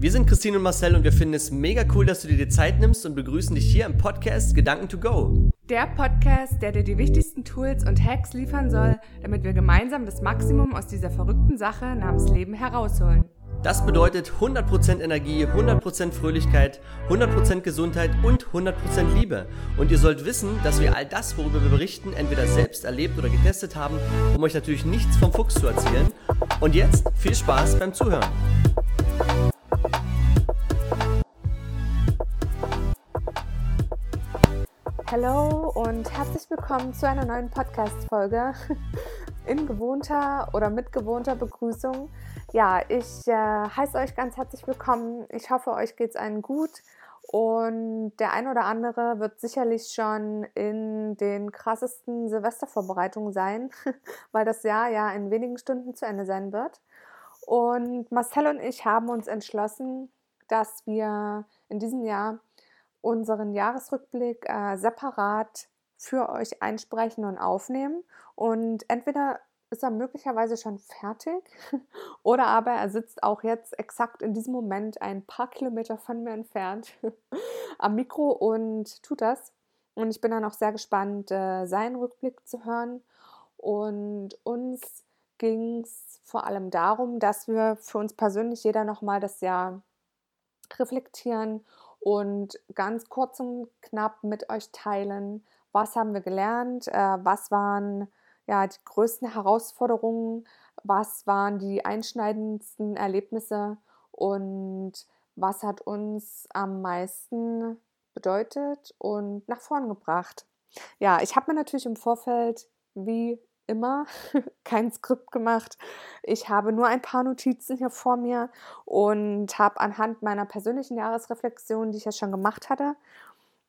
Wir sind Christine und Marcel und wir finden es mega cool, dass du dir die Zeit nimmst und begrüßen dich hier im Podcast Gedanken to Go. Der Podcast, der dir die wichtigsten Tools und Hacks liefern soll, damit wir gemeinsam das Maximum aus dieser verrückten Sache namens Leben herausholen. Das bedeutet 100% Energie, 100% Fröhlichkeit, 100% Gesundheit und 100% Liebe. Und ihr sollt wissen, dass wir all das, worüber wir berichten, entweder selbst erlebt oder getestet haben, um euch natürlich nichts vom Fuchs zu erzählen. Und jetzt viel Spaß beim Zuhören. Hallo und herzlich willkommen zu einer neuen Podcast-Folge in gewohnter oder mit gewohnter Begrüßung. Ja, ich äh, heiße euch ganz herzlich willkommen. Ich hoffe, euch geht es allen gut und der ein oder andere wird sicherlich schon in den krassesten Silvestervorbereitungen sein, weil das Jahr ja in wenigen Stunden zu Ende sein wird. Und Marcel und ich haben uns entschlossen, dass wir in diesem Jahr unseren Jahresrückblick äh, separat für euch einsprechen und aufnehmen. Und entweder ist er möglicherweise schon fertig oder aber er sitzt auch jetzt exakt in diesem Moment ein paar Kilometer von mir entfernt am Mikro und tut das. Und ich bin dann auch sehr gespannt, äh, seinen Rückblick zu hören. Und uns ging es vor allem darum, dass wir für uns persönlich jeder nochmal das Jahr reflektieren und ganz kurz und knapp mit euch teilen, was haben wir gelernt, äh, was waren ja die größten Herausforderungen, was waren die einschneidendsten Erlebnisse? Und was hat uns am meisten bedeutet und nach vorn gebracht. Ja, ich habe mir natürlich im Vorfeld wie immer kein Skript gemacht. Ich habe nur ein paar Notizen hier vor mir und habe anhand meiner persönlichen Jahresreflexion, die ich ja schon gemacht hatte,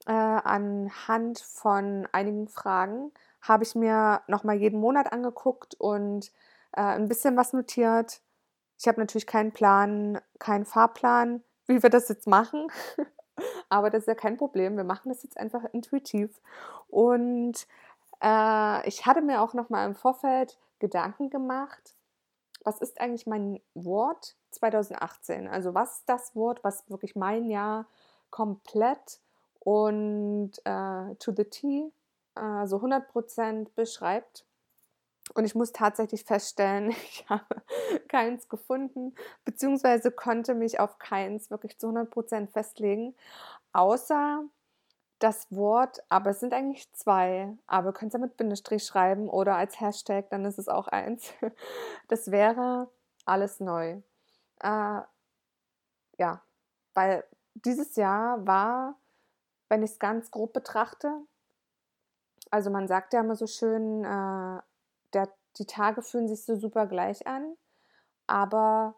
äh, anhand von einigen Fragen, habe ich mir nochmal jeden Monat angeguckt und äh, ein bisschen was notiert. Ich habe natürlich keinen Plan, keinen Fahrplan, wie wir das jetzt machen. Aber das ist ja kein Problem. Wir machen das jetzt einfach intuitiv. Und äh, ich hatte mir auch noch mal im Vorfeld Gedanken gemacht, was ist eigentlich mein Wort 2018? Also was ist das Wort, was wirklich mein Jahr komplett und äh, to the T, äh, so 100% beschreibt? Und ich muss tatsächlich feststellen, ich habe keins gefunden, beziehungsweise konnte mich auf keins wirklich zu 100% festlegen, außer das Wort, aber es sind eigentlich zwei, aber ihr könnt ja mit Bindestrich schreiben oder als Hashtag, dann ist es auch eins. Das wäre alles neu. Äh, ja, weil dieses Jahr war, wenn ich es ganz grob betrachte, also man sagt ja immer so schön, äh, der, die Tage fühlen sich so super gleich an, aber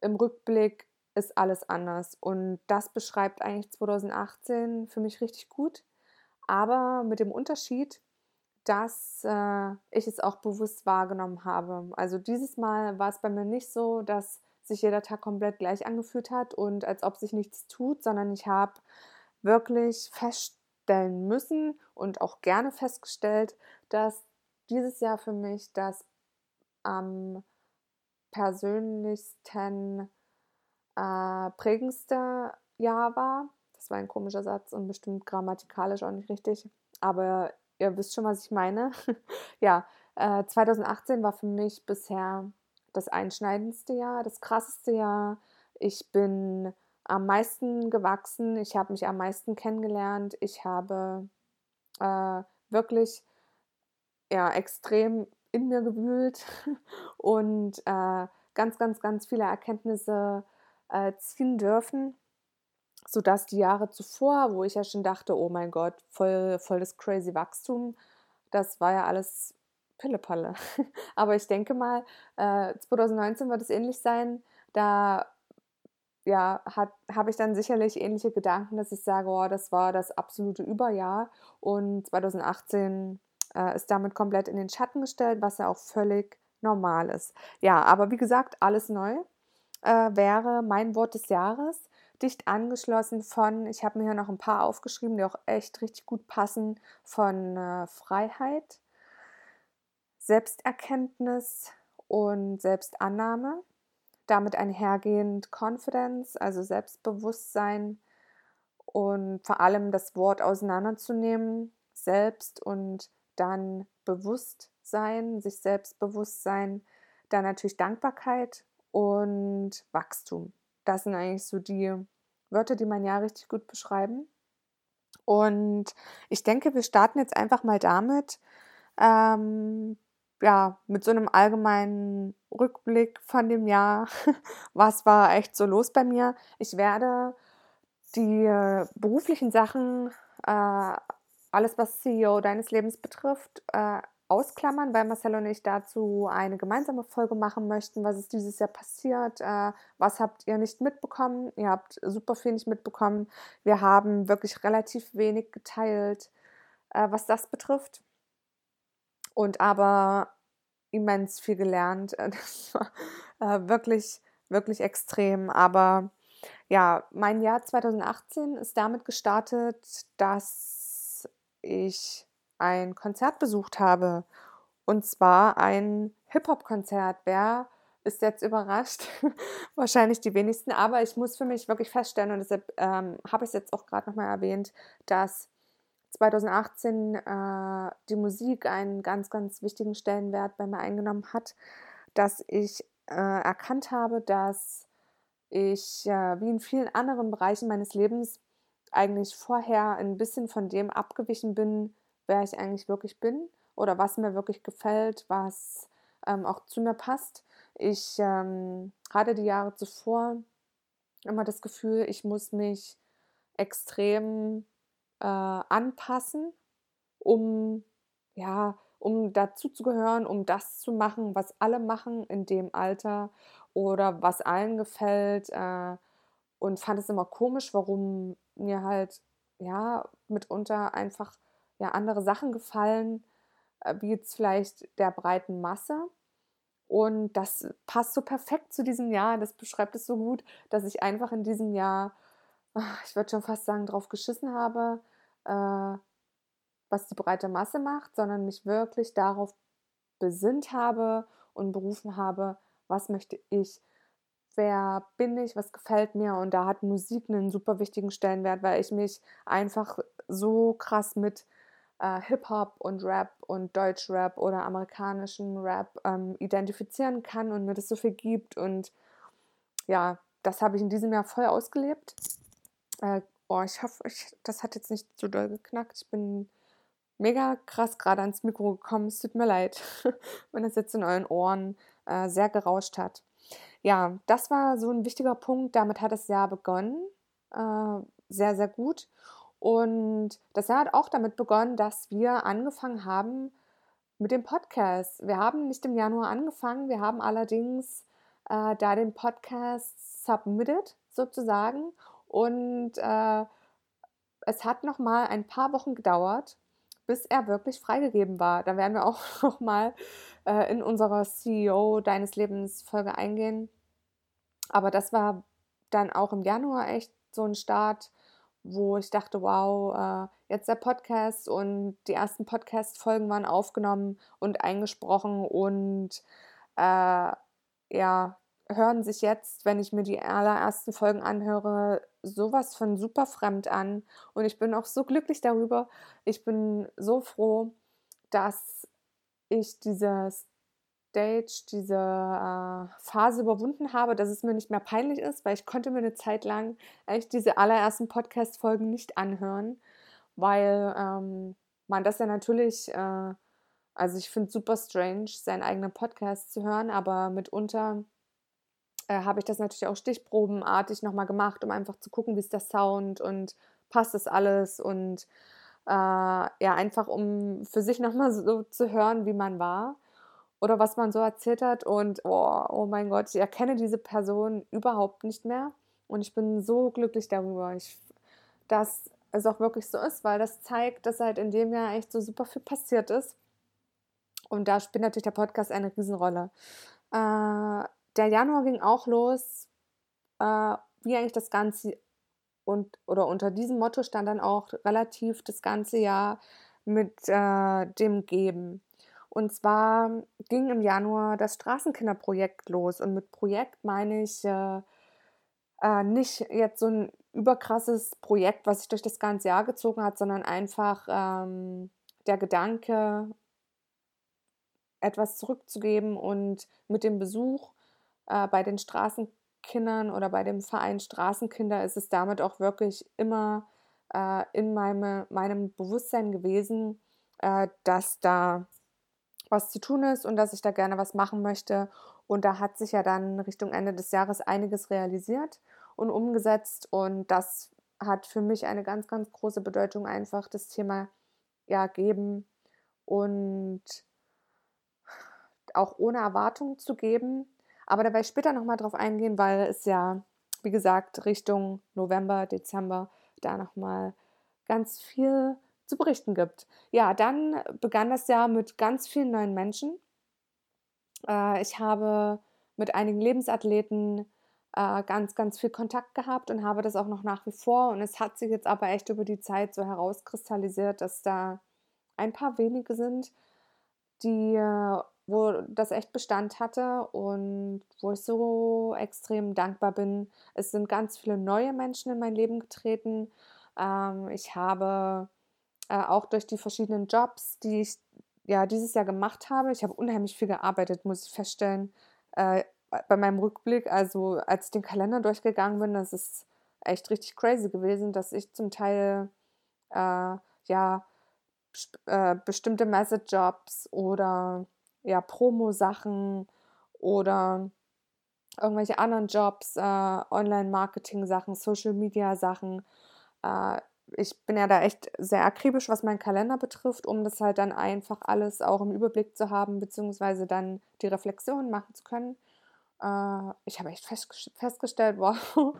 im Rückblick ist alles anders. Und das beschreibt eigentlich 2018 für mich richtig gut. Aber mit dem Unterschied, dass äh, ich es auch bewusst wahrgenommen habe. Also dieses Mal war es bei mir nicht so, dass sich jeder Tag komplett gleich angefühlt hat und als ob sich nichts tut, sondern ich habe wirklich feststellen müssen und auch gerne festgestellt, dass dieses Jahr für mich das am persönlichsten äh, prägendste Jahr war. Das war ein komischer Satz und bestimmt grammatikalisch auch nicht richtig. Aber ihr wisst schon, was ich meine. ja, äh, 2018 war für mich bisher das einschneidendste Jahr, das krasseste Jahr. Ich bin am meisten gewachsen, ich habe mich am meisten kennengelernt, ich habe äh, wirklich ja, extrem in mir gewühlt und äh, ganz, ganz, ganz viele Erkenntnisse äh, ziehen dürfen, sodass die Jahre zuvor, wo ich ja schon dachte, oh mein Gott, voll, voll das crazy Wachstum, das war ja alles Pillepalle. Aber ich denke mal, äh, 2019 wird es ähnlich sein. Da ja, habe ich dann sicherlich ähnliche Gedanken, dass ich sage, oh, das war das absolute Überjahr und 2018 äh, ist damit komplett in den Schatten gestellt, was ja auch völlig normal ist. Ja, aber wie gesagt, alles neu äh, wäre mein Wort des Jahres. Dicht angeschlossen von, ich habe mir hier noch ein paar aufgeschrieben, die auch echt richtig gut passen, von äh, Freiheit, Selbsterkenntnis und Selbstannahme. damit einhergehend Confidence, also Selbstbewusstsein und vor allem das Wort auseinanderzunehmen, selbst und dann Bewusstsein, sich Selbstbewusstsein, dann natürlich Dankbarkeit und Wachstum. Das sind eigentlich so die Wörter, die mein Jahr richtig gut beschreiben. Und ich denke, wir starten jetzt einfach mal damit, ähm, ja, mit so einem allgemeinen Rückblick von dem Jahr. Was war echt so los bei mir? Ich werde die beruflichen Sachen, äh, alles was CEO deines Lebens betrifft, äh, ausklammern, weil Marcel und ich dazu eine gemeinsame Folge machen möchten. Was ist dieses Jahr passiert? Äh, was habt ihr nicht mitbekommen? Ihr habt super viel nicht mitbekommen. Wir haben wirklich relativ wenig geteilt, äh, was das betrifft. Und aber immens viel gelernt. Das war äh, wirklich, wirklich extrem. Aber ja, mein Jahr 2018 ist damit gestartet, dass ich ein Konzert besucht habe. Und zwar ein Hip-Hop-Konzert. Wer ist jetzt überrascht? Wahrscheinlich die wenigsten. Aber ich muss für mich wirklich feststellen, und deshalb ähm, habe ich es jetzt auch gerade nochmal erwähnt, dass 2018 äh, die Musik einen ganz, ganz wichtigen Stellenwert bei mir eingenommen hat, dass ich äh, erkannt habe, dass ich äh, wie in vielen anderen Bereichen meines Lebens eigentlich vorher ein bisschen von dem abgewichen bin, wer ich eigentlich wirklich bin oder was mir wirklich gefällt, was ähm, auch zu mir passt. Ich ähm, hatte die Jahre zuvor immer das Gefühl, ich muss mich extrem äh, anpassen, um ja, um dazu zu gehören, um das zu machen, was alle machen in dem Alter oder was allen gefällt. Äh, und fand es immer komisch, warum mir halt ja mitunter einfach ja andere Sachen gefallen, äh, wie jetzt vielleicht der breiten Masse. Und das passt so perfekt zu diesem Jahr. Das beschreibt es so gut, dass ich einfach in diesem Jahr, ich würde schon fast sagen, drauf geschissen habe, äh, was die breite Masse macht, sondern mich wirklich darauf besinnt habe und berufen habe, was möchte ich, wer bin ich, was gefällt mir. Und da hat Musik einen super wichtigen Stellenwert, weil ich mich einfach so krass mit äh, Hip-Hop und Rap und Deutschrap oder amerikanischen Rap ähm, identifizieren kann und mir das so viel gibt. Und ja, das habe ich in diesem Jahr voll ausgelebt. Äh, oh, ich hoffe, ich, das hat jetzt nicht zu doll geknackt. Ich bin mega krass gerade ans Mikro gekommen. Es tut mir leid, wenn das jetzt in euren Ohren äh, sehr gerauscht hat. Ja, das war so ein wichtiger Punkt. Damit hat das Jahr begonnen. Äh, sehr, sehr gut. Und das Jahr hat auch damit begonnen, dass wir angefangen haben mit dem Podcast. Wir haben nicht im Januar angefangen, wir haben allerdings äh, da den Podcast submitted sozusagen. Und äh, es hat noch mal ein paar Wochen gedauert, bis er wirklich freigegeben war. Da werden wir auch noch mal äh, in unserer CEO Deines Lebens Folge eingehen. Aber das war dann auch im Januar echt so ein Start, wo ich dachte, wow, äh, jetzt der Podcast und die ersten Podcast-Folgen waren aufgenommen und eingesprochen und äh, ja, hören sich jetzt, wenn ich mir die allerersten Folgen anhöre, sowas von super fremd an. Und ich bin auch so glücklich darüber. Ich bin so froh, dass ich dieses Stage, diese äh, Phase überwunden habe, dass es mir nicht mehr peinlich ist, weil ich konnte mir eine Zeit lang eigentlich diese allerersten Podcast-Folgen nicht anhören, weil ähm, man das ja natürlich, äh, also ich finde es super strange, seinen eigenen Podcast zu hören, aber mitunter äh, habe ich das natürlich auch stichprobenartig nochmal gemacht, um einfach zu gucken, wie ist der Sound und passt das alles und äh, ja, einfach um für sich nochmal so zu hören, wie man war oder was man so erzählt hat. Und oh, oh mein Gott, ich erkenne diese Person überhaupt nicht mehr. Und ich bin so glücklich darüber, ich, dass es auch wirklich so ist, weil das zeigt, dass halt in dem Jahr echt so super viel passiert ist. Und da spielt natürlich der Podcast eine Riesenrolle. Äh, der Januar ging auch los, äh, wie eigentlich das Ganze und oder unter diesem Motto stand dann auch relativ das ganze Jahr mit äh, dem Geben. Und zwar ging im Januar das Straßenkinderprojekt los. Und mit Projekt meine ich äh, äh, nicht jetzt so ein überkrasses Projekt, was sich durch das ganze Jahr gezogen hat, sondern einfach ähm, der Gedanke, etwas zurückzugeben und mit dem Besuch äh, bei den Straßenkindern oder bei dem Verein Straßenkinder ist es damit auch wirklich immer äh, in meine, meinem Bewusstsein gewesen, äh, dass da was zu tun ist und dass ich da gerne was machen möchte. Und da hat sich ja dann Richtung Ende des Jahres einiges realisiert und umgesetzt. Und das hat für mich eine ganz, ganz große Bedeutung, einfach das Thema ja, geben und auch ohne Erwartung zu geben. Aber da werde ich später nochmal drauf eingehen, weil es ja, wie gesagt, Richtung November, Dezember da nochmal ganz viel zu berichten gibt. Ja, dann begann das Jahr mit ganz vielen neuen Menschen. Äh, ich habe mit einigen Lebensathleten äh, ganz, ganz viel Kontakt gehabt und habe das auch noch nach wie vor. Und es hat sich jetzt aber echt über die Zeit so herauskristallisiert, dass da ein paar wenige sind, die, äh, wo das echt Bestand hatte und wo ich so extrem dankbar bin. Es sind ganz viele neue Menschen in mein Leben getreten. Ähm, ich habe äh, auch durch die verschiedenen Jobs, die ich ja dieses Jahr gemacht habe, ich habe unheimlich viel gearbeitet, muss ich feststellen. Äh, bei meinem Rückblick, also als ich den Kalender durchgegangen bin, das ist echt richtig crazy gewesen, dass ich zum Teil äh, ja äh, bestimmte Message-Jobs oder ja, Promo-Sachen oder irgendwelche anderen Jobs, äh, Online-Marketing-Sachen, Social-Media-Sachen. Äh, ich bin ja da echt sehr akribisch, was meinen Kalender betrifft, um das halt dann einfach alles auch im Überblick zu haben, beziehungsweise dann die Reflexion machen zu können. Äh, ich habe echt fest, festgestellt, wow,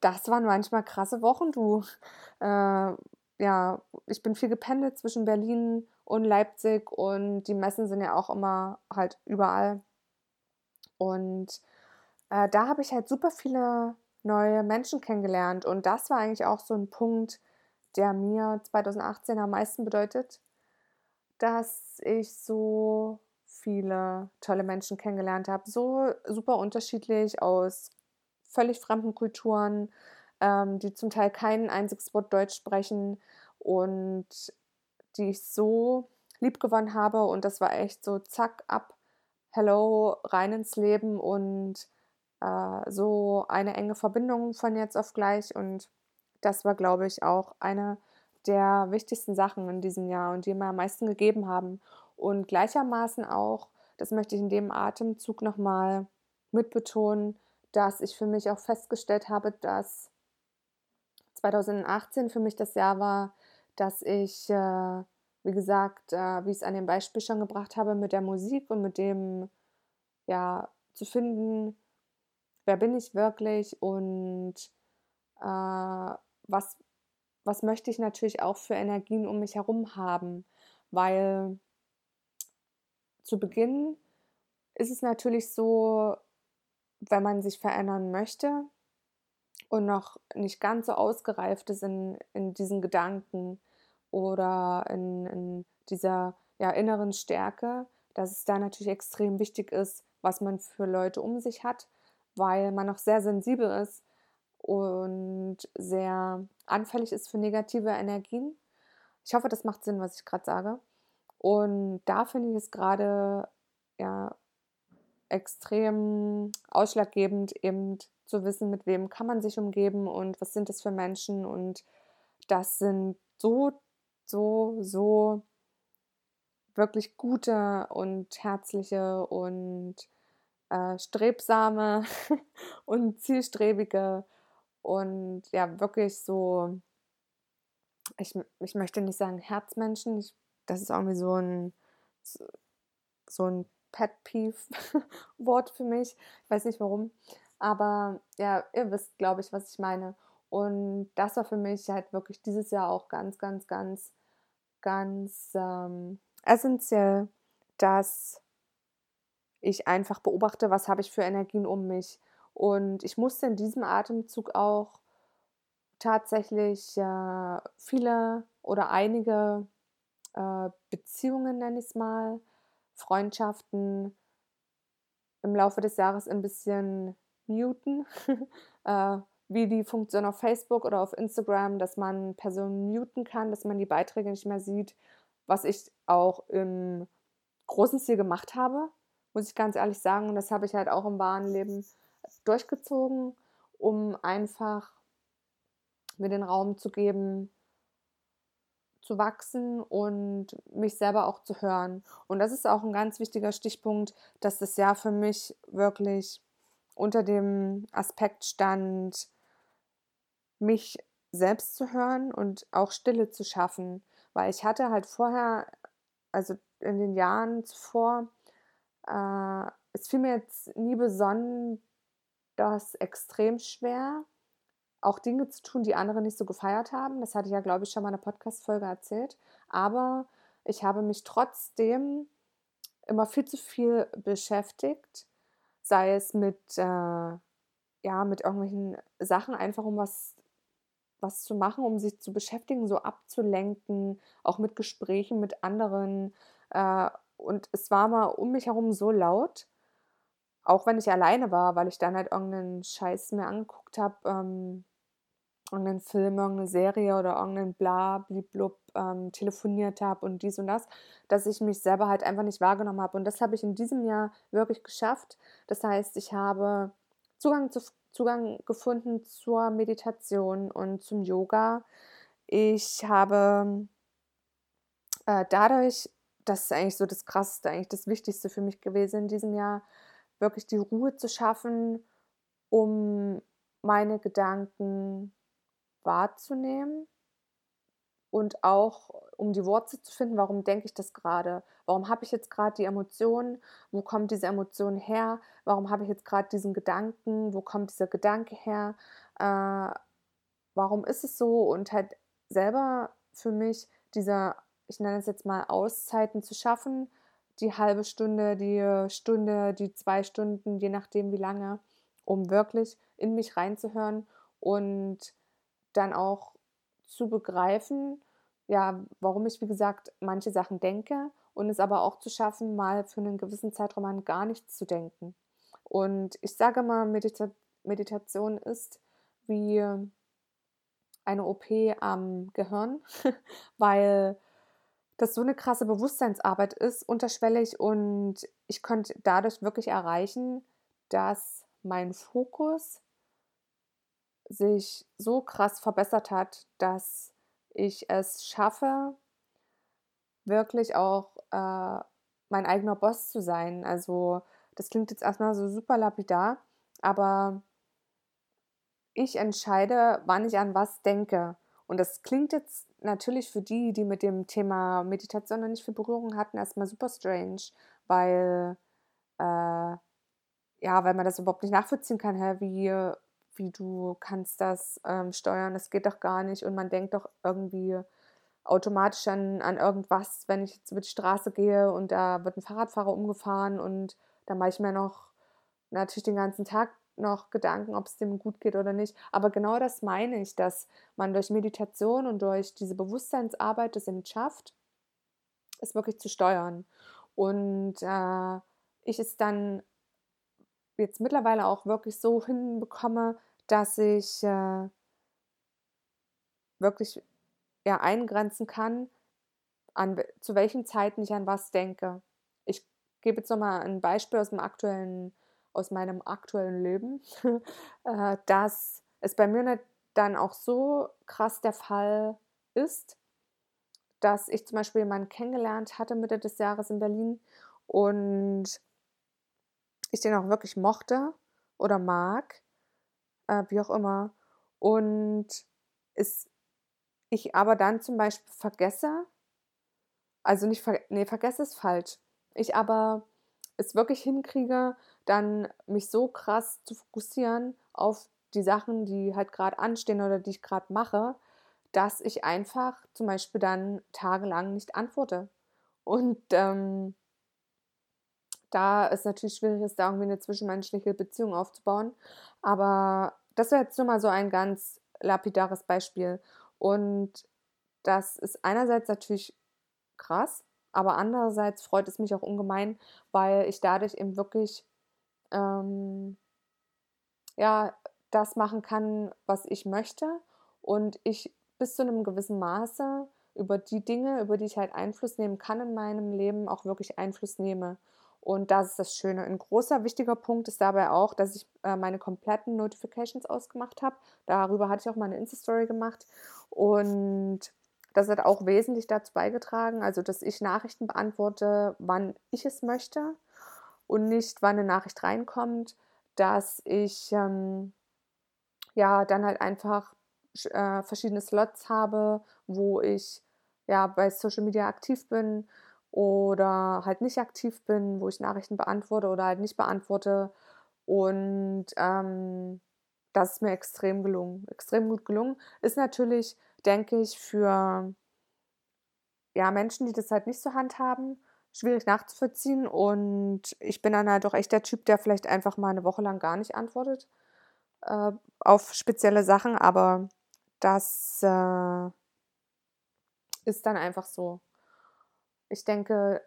das waren manchmal krasse Wochen, du. Äh, ja, ich bin viel gependelt zwischen Berlin und Leipzig und die Messen sind ja auch immer halt überall. Und äh, da habe ich halt super viele neue Menschen kennengelernt und das war eigentlich auch so ein Punkt, der mir 2018 am meisten bedeutet, dass ich so viele tolle Menschen kennengelernt habe, so super unterschiedlich aus völlig fremden Kulturen, ähm, die zum Teil kein einziges Wort Deutsch sprechen und die ich so lieb gewonnen habe. Und das war echt so zack, ab, hello, rein ins Leben und äh, so eine enge Verbindung von jetzt auf gleich. Und das war, glaube ich, auch eine der wichtigsten Sachen in diesem Jahr und die mir am meisten gegeben haben. Und gleichermaßen auch, das möchte ich in dem Atemzug nochmal mitbetonen, dass ich für mich auch festgestellt habe, dass 2018 für mich das Jahr war, dass ich, äh, wie gesagt, äh, wie ich es an dem Beispiel schon gebracht habe, mit der Musik und mit dem, ja, zu finden, wer bin ich wirklich und äh, was, was möchte ich natürlich auch für Energien um mich herum haben, weil zu Beginn ist es natürlich so, wenn man sich verändern möchte, und noch nicht ganz so ausgereift ist in, in diesen Gedanken oder in, in dieser ja, inneren Stärke, dass es da natürlich extrem wichtig ist, was man für Leute um sich hat, weil man noch sehr sensibel ist und sehr anfällig ist für negative Energien. Ich hoffe, das macht Sinn, was ich gerade sage. Und da finde ich es gerade ja, extrem ausschlaggebend, eben zu wissen, mit wem kann man sich umgeben und was sind das für Menschen. Und das sind so, so, so wirklich gute und herzliche und äh, strebsame und zielstrebige und ja, wirklich so, ich, ich möchte nicht sagen Herzmenschen, ich, das ist irgendwie so ein, so ein Pet Peeve Wort für mich. Ich weiß nicht warum. Aber ja, ihr wisst, glaube ich, was ich meine. Und das war für mich halt wirklich dieses Jahr auch ganz, ganz, ganz, ganz ähm, essentiell, dass ich einfach beobachte, was habe ich für Energien um mich. Und ich musste in diesem Atemzug auch tatsächlich äh, viele oder einige äh, Beziehungen, nenne ich es mal, Freundschaften im Laufe des Jahres ein bisschen muten, äh, wie die Funktion auf Facebook oder auf Instagram, dass man Personen muten kann, dass man die Beiträge nicht mehr sieht, was ich auch im großen Stil gemacht habe, muss ich ganz ehrlich sagen. Und das habe ich halt auch im wahren Leben durchgezogen, um einfach mir den Raum zu geben, zu wachsen und mich selber auch zu hören. Und das ist auch ein ganz wichtiger Stichpunkt, dass das Jahr für mich wirklich unter dem Aspekt stand, mich selbst zu hören und auch Stille zu schaffen. Weil ich hatte halt vorher, also in den Jahren zuvor, äh, es fiel mir jetzt nie besonders extrem schwer, auch Dinge zu tun, die andere nicht so gefeiert haben. Das hatte ich ja, glaube ich, schon mal in einer Podcast-Folge erzählt. Aber ich habe mich trotzdem immer viel zu viel beschäftigt, sei es mit, äh, ja, mit irgendwelchen Sachen, einfach um was, was zu machen, um sich zu beschäftigen, so abzulenken, auch mit Gesprächen mit anderen. Äh, und es war mal um mich herum so laut, auch wenn ich alleine war, weil ich dann halt irgendeinen Scheiß mir angeguckt habe, ähm, irgendeinen Film, irgendeine Serie oder irgendeinen bla, bliblub ähm, telefoniert habe und dies und das, dass ich mich selber halt einfach nicht wahrgenommen habe. Und das habe ich in diesem Jahr wirklich geschafft. Das heißt, ich habe Zugang, zu, Zugang gefunden zur Meditation und zum Yoga. Ich habe äh, dadurch, das ist eigentlich so das Krasseste, eigentlich das Wichtigste für mich gewesen in diesem Jahr, wirklich die Ruhe zu schaffen, um meine Gedanken wahrzunehmen und auch um die Worte zu finden, warum denke ich das gerade? Warum habe ich jetzt gerade die Emotion? Wo kommt diese Emotion her? Warum habe ich jetzt gerade diesen Gedanken? Wo kommt dieser Gedanke her? Äh, warum ist es so? Und halt selber für mich dieser, ich nenne es jetzt mal Auszeiten zu schaffen, die halbe Stunde, die Stunde, die zwei Stunden, je nachdem wie lange, um wirklich in mich reinzuhören und dann auch zu begreifen, ja, warum ich, wie gesagt, manche Sachen denke und es aber auch zu schaffen, mal für einen gewissen Zeitraum an gar nichts zu denken. Und ich sage mal, Medita Meditation ist wie eine OP am Gehirn, weil das so eine krasse Bewusstseinsarbeit ist, unterschwellig und ich konnte dadurch wirklich erreichen, dass mein Fokus sich so krass verbessert hat, dass ich es schaffe, wirklich auch äh, mein eigener Boss zu sein. Also das klingt jetzt erstmal so super lapidar, aber ich entscheide, wann ich an was denke. Und das klingt jetzt natürlich für die, die mit dem Thema Meditation noch nicht viel Berührung hatten, erstmal super strange, weil äh, ja, weil man das überhaupt nicht nachvollziehen kann, hä, wie wie du kannst das ähm, steuern, das geht doch gar nicht. Und man denkt doch irgendwie automatisch an, an irgendwas, wenn ich jetzt über die Straße gehe und da wird ein Fahrradfahrer umgefahren und da mache ich mir noch natürlich den ganzen Tag noch Gedanken, ob es dem gut geht oder nicht. Aber genau das meine ich, dass man durch Meditation und durch diese Bewusstseinsarbeit es eben schafft, es wirklich zu steuern. Und äh, ich es dann jetzt mittlerweile auch wirklich so hinbekomme, dass ich äh, wirklich ja, eingrenzen kann, an, zu welchen Zeiten ich an was denke. Ich gebe jetzt nochmal ein Beispiel aus, dem aktuellen, aus meinem aktuellen Leben, äh, dass es bei mir dann auch so krass der Fall ist, dass ich zum Beispiel jemanden kennengelernt hatte Mitte des Jahres in Berlin und ich den auch wirklich mochte oder mag äh, wie auch immer. Und es, ich aber dann zum Beispiel vergesse, also nicht, ver nee, vergesse es falsch. Ich aber es wirklich hinkriege, dann mich so krass zu fokussieren auf die Sachen, die halt gerade anstehen oder die ich gerade mache, dass ich einfach zum Beispiel dann tagelang nicht antworte. Und ähm, da ist natürlich schwierig ist, da irgendwie eine zwischenmenschliche Beziehung aufzubauen. Aber das wäre jetzt nur mal so ein ganz lapidares Beispiel. Und das ist einerseits natürlich krass, aber andererseits freut es mich auch ungemein, weil ich dadurch eben wirklich ähm, ja, das machen kann, was ich möchte und ich bis zu einem gewissen Maße über die Dinge, über die ich halt Einfluss nehmen kann in meinem Leben, auch wirklich Einfluss nehme. Und das ist das Schöne. Ein großer wichtiger Punkt ist dabei auch, dass ich äh, meine kompletten Notifications ausgemacht habe. Darüber hatte ich auch mal eine Insta-Story gemacht. Und das hat auch wesentlich dazu beigetragen, also dass ich Nachrichten beantworte, wann ich es möchte und nicht, wann eine Nachricht reinkommt, dass ich ähm, ja dann halt einfach äh, verschiedene Slots habe, wo ich ja bei Social Media aktiv bin oder halt nicht aktiv bin, wo ich Nachrichten beantworte oder halt nicht beantworte. Und ähm, das ist mir extrem gelungen, extrem gut gelungen. Ist natürlich, denke ich, für ja, Menschen, die das halt nicht so handhaben, schwierig nachzuvollziehen. Und ich bin dann halt auch echt der Typ, der vielleicht einfach mal eine Woche lang gar nicht antwortet äh, auf spezielle Sachen. Aber das äh, ist dann einfach so. Ich denke,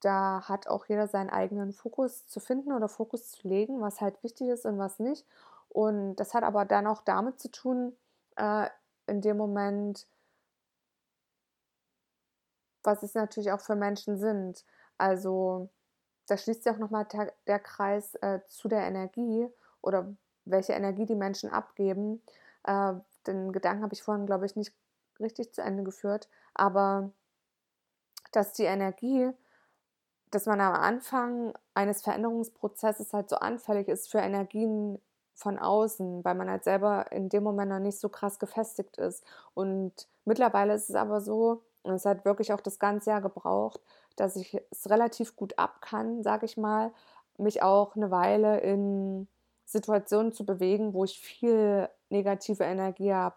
da hat auch jeder seinen eigenen Fokus zu finden oder Fokus zu legen, was halt wichtig ist und was nicht. Und das hat aber dann auch damit zu tun, äh, in dem Moment, was es natürlich auch für Menschen sind. Also da schließt sich auch nochmal der, Kreis äh, zu der Energie oder welche Energie die Menschen abgeben. Äh, den Gedanken habe ich vorhin, glaube ich, nicht richtig zu Ende geführt, aber dass die Energie, dass man am Anfang eines Veränderungsprozesses halt so anfällig ist für Energien von außen, weil man halt selber in dem Moment noch nicht so krass gefestigt ist. Und mittlerweile ist es aber so, und es hat wirklich auch das ganze Jahr gebraucht, dass ich es relativ gut ab kann, sage ich mal, mich auch eine Weile in Situationen zu bewegen, wo ich viel negative Energie habe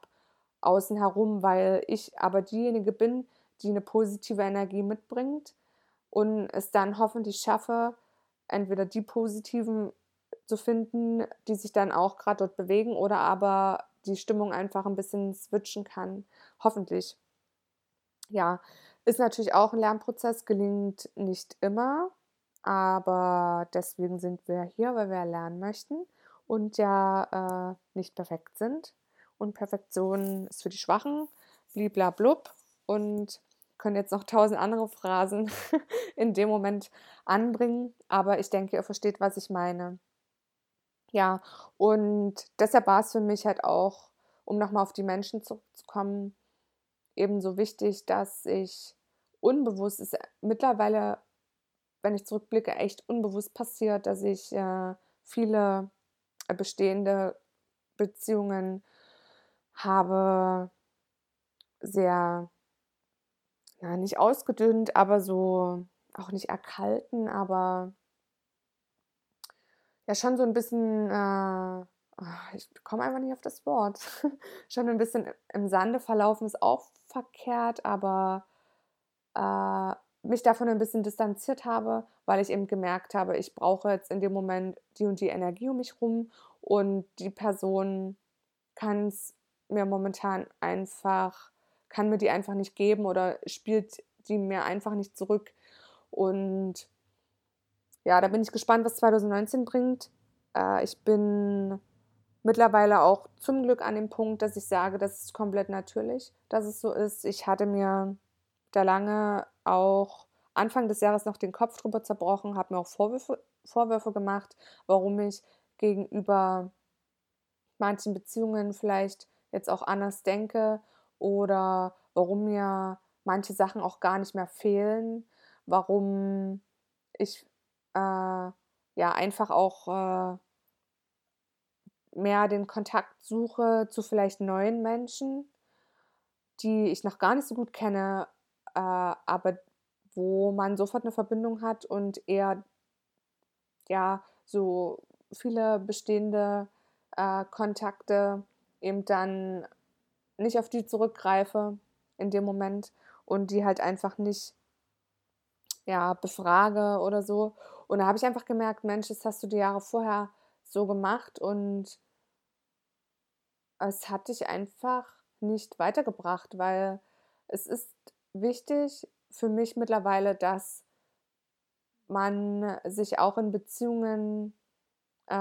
außen herum, weil ich aber diejenige bin, die eine positive Energie mitbringt und es dann hoffentlich schaffe, entweder die positiven zu finden, die sich dann auch gerade dort bewegen oder aber die Stimmung einfach ein bisschen switchen kann. Hoffentlich. Ja, ist natürlich auch ein Lernprozess, gelingt nicht immer, aber deswegen sind wir hier, weil wir lernen möchten und ja äh, nicht perfekt sind. Und Perfektion ist für die Schwachen, bliblablub. Und können jetzt noch tausend andere Phrasen in dem Moment anbringen, aber ich denke, ihr versteht, was ich meine. Ja, und deshalb war es für mich halt auch, um nochmal auf die Menschen zurückzukommen, ebenso wichtig, dass ich unbewusst ist mittlerweile, wenn ich zurückblicke, echt unbewusst passiert, dass ich äh, viele bestehende Beziehungen habe sehr, ja, nicht ausgedünnt, aber so auch nicht erkalten, aber ja, schon so ein bisschen, äh, ich komme einfach nicht auf das Wort, schon ein bisschen im Sande verlaufen ist auch verkehrt, aber äh, mich davon ein bisschen distanziert habe, weil ich eben gemerkt habe, ich brauche jetzt in dem Moment die und die Energie um mich rum und die Person kann es mir momentan einfach, kann mir die einfach nicht geben oder spielt die mir einfach nicht zurück. Und ja, da bin ich gespannt, was 2019 bringt. Äh, ich bin mittlerweile auch zum Glück an dem Punkt, dass ich sage, das ist komplett natürlich, dass es so ist. Ich hatte mir da lange auch Anfang des Jahres noch den Kopf drüber zerbrochen, habe mir auch Vorwürfe, Vorwürfe gemacht, warum ich gegenüber manchen Beziehungen vielleicht jetzt auch anders denke oder warum mir manche Sachen auch gar nicht mehr fehlen, warum ich äh, ja einfach auch äh, mehr den Kontakt suche zu vielleicht neuen Menschen, die ich noch gar nicht so gut kenne, äh, aber wo man sofort eine Verbindung hat und eher ja so viele bestehende äh, Kontakte eben dann nicht auf die zurückgreife in dem Moment und die halt einfach nicht ja, befrage oder so. Und da habe ich einfach gemerkt, Mensch, das hast du die Jahre vorher so gemacht und es hat dich einfach nicht weitergebracht, weil es ist wichtig, für mich mittlerweile, dass man sich auch in Beziehungen, äh,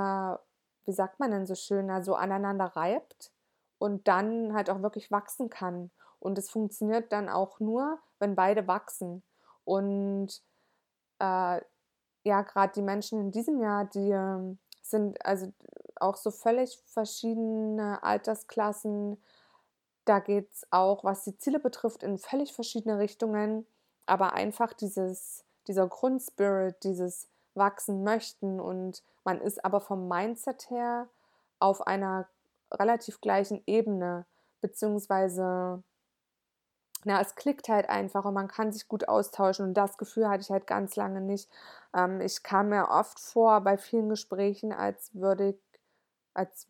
wie sagt man denn so schön, also aneinander reibt und dann halt auch wirklich wachsen kann. Und es funktioniert dann auch nur, wenn beide wachsen. Und äh, ja, gerade die Menschen in diesem Jahr, die äh, sind also auch so völlig verschiedene Altersklassen. Da geht es auch, was die Ziele betrifft, in völlig verschiedene Richtungen. Aber einfach dieses, dieser Grundspirit, dieses Wachsen möchten und man ist aber vom Mindset her auf einer relativ gleichen Ebene, beziehungsweise na, es klickt halt einfach und man kann sich gut austauschen und das Gefühl hatte ich halt ganz lange nicht. Ähm, ich kam mir oft vor bei vielen Gesprächen, als würde ich, als